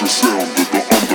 yourself with the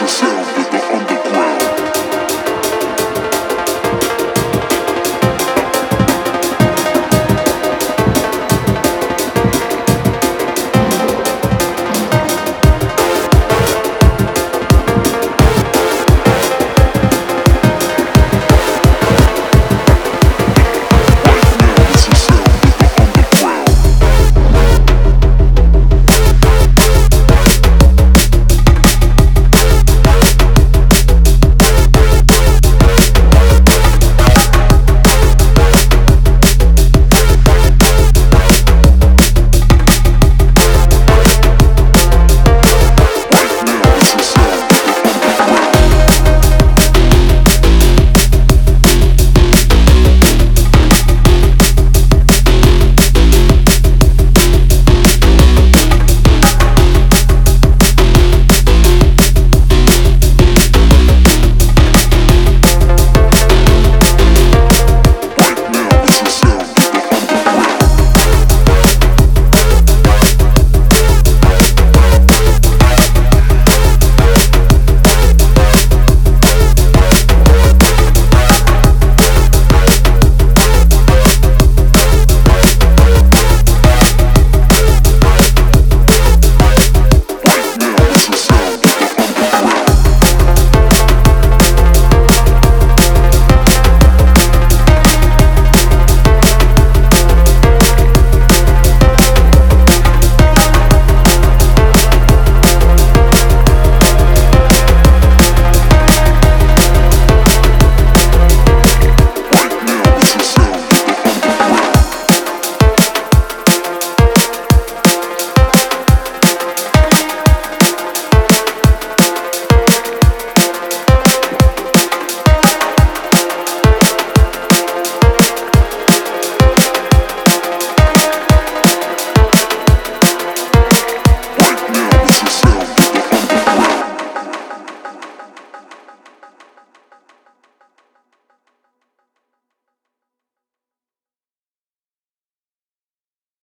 This seu selfish.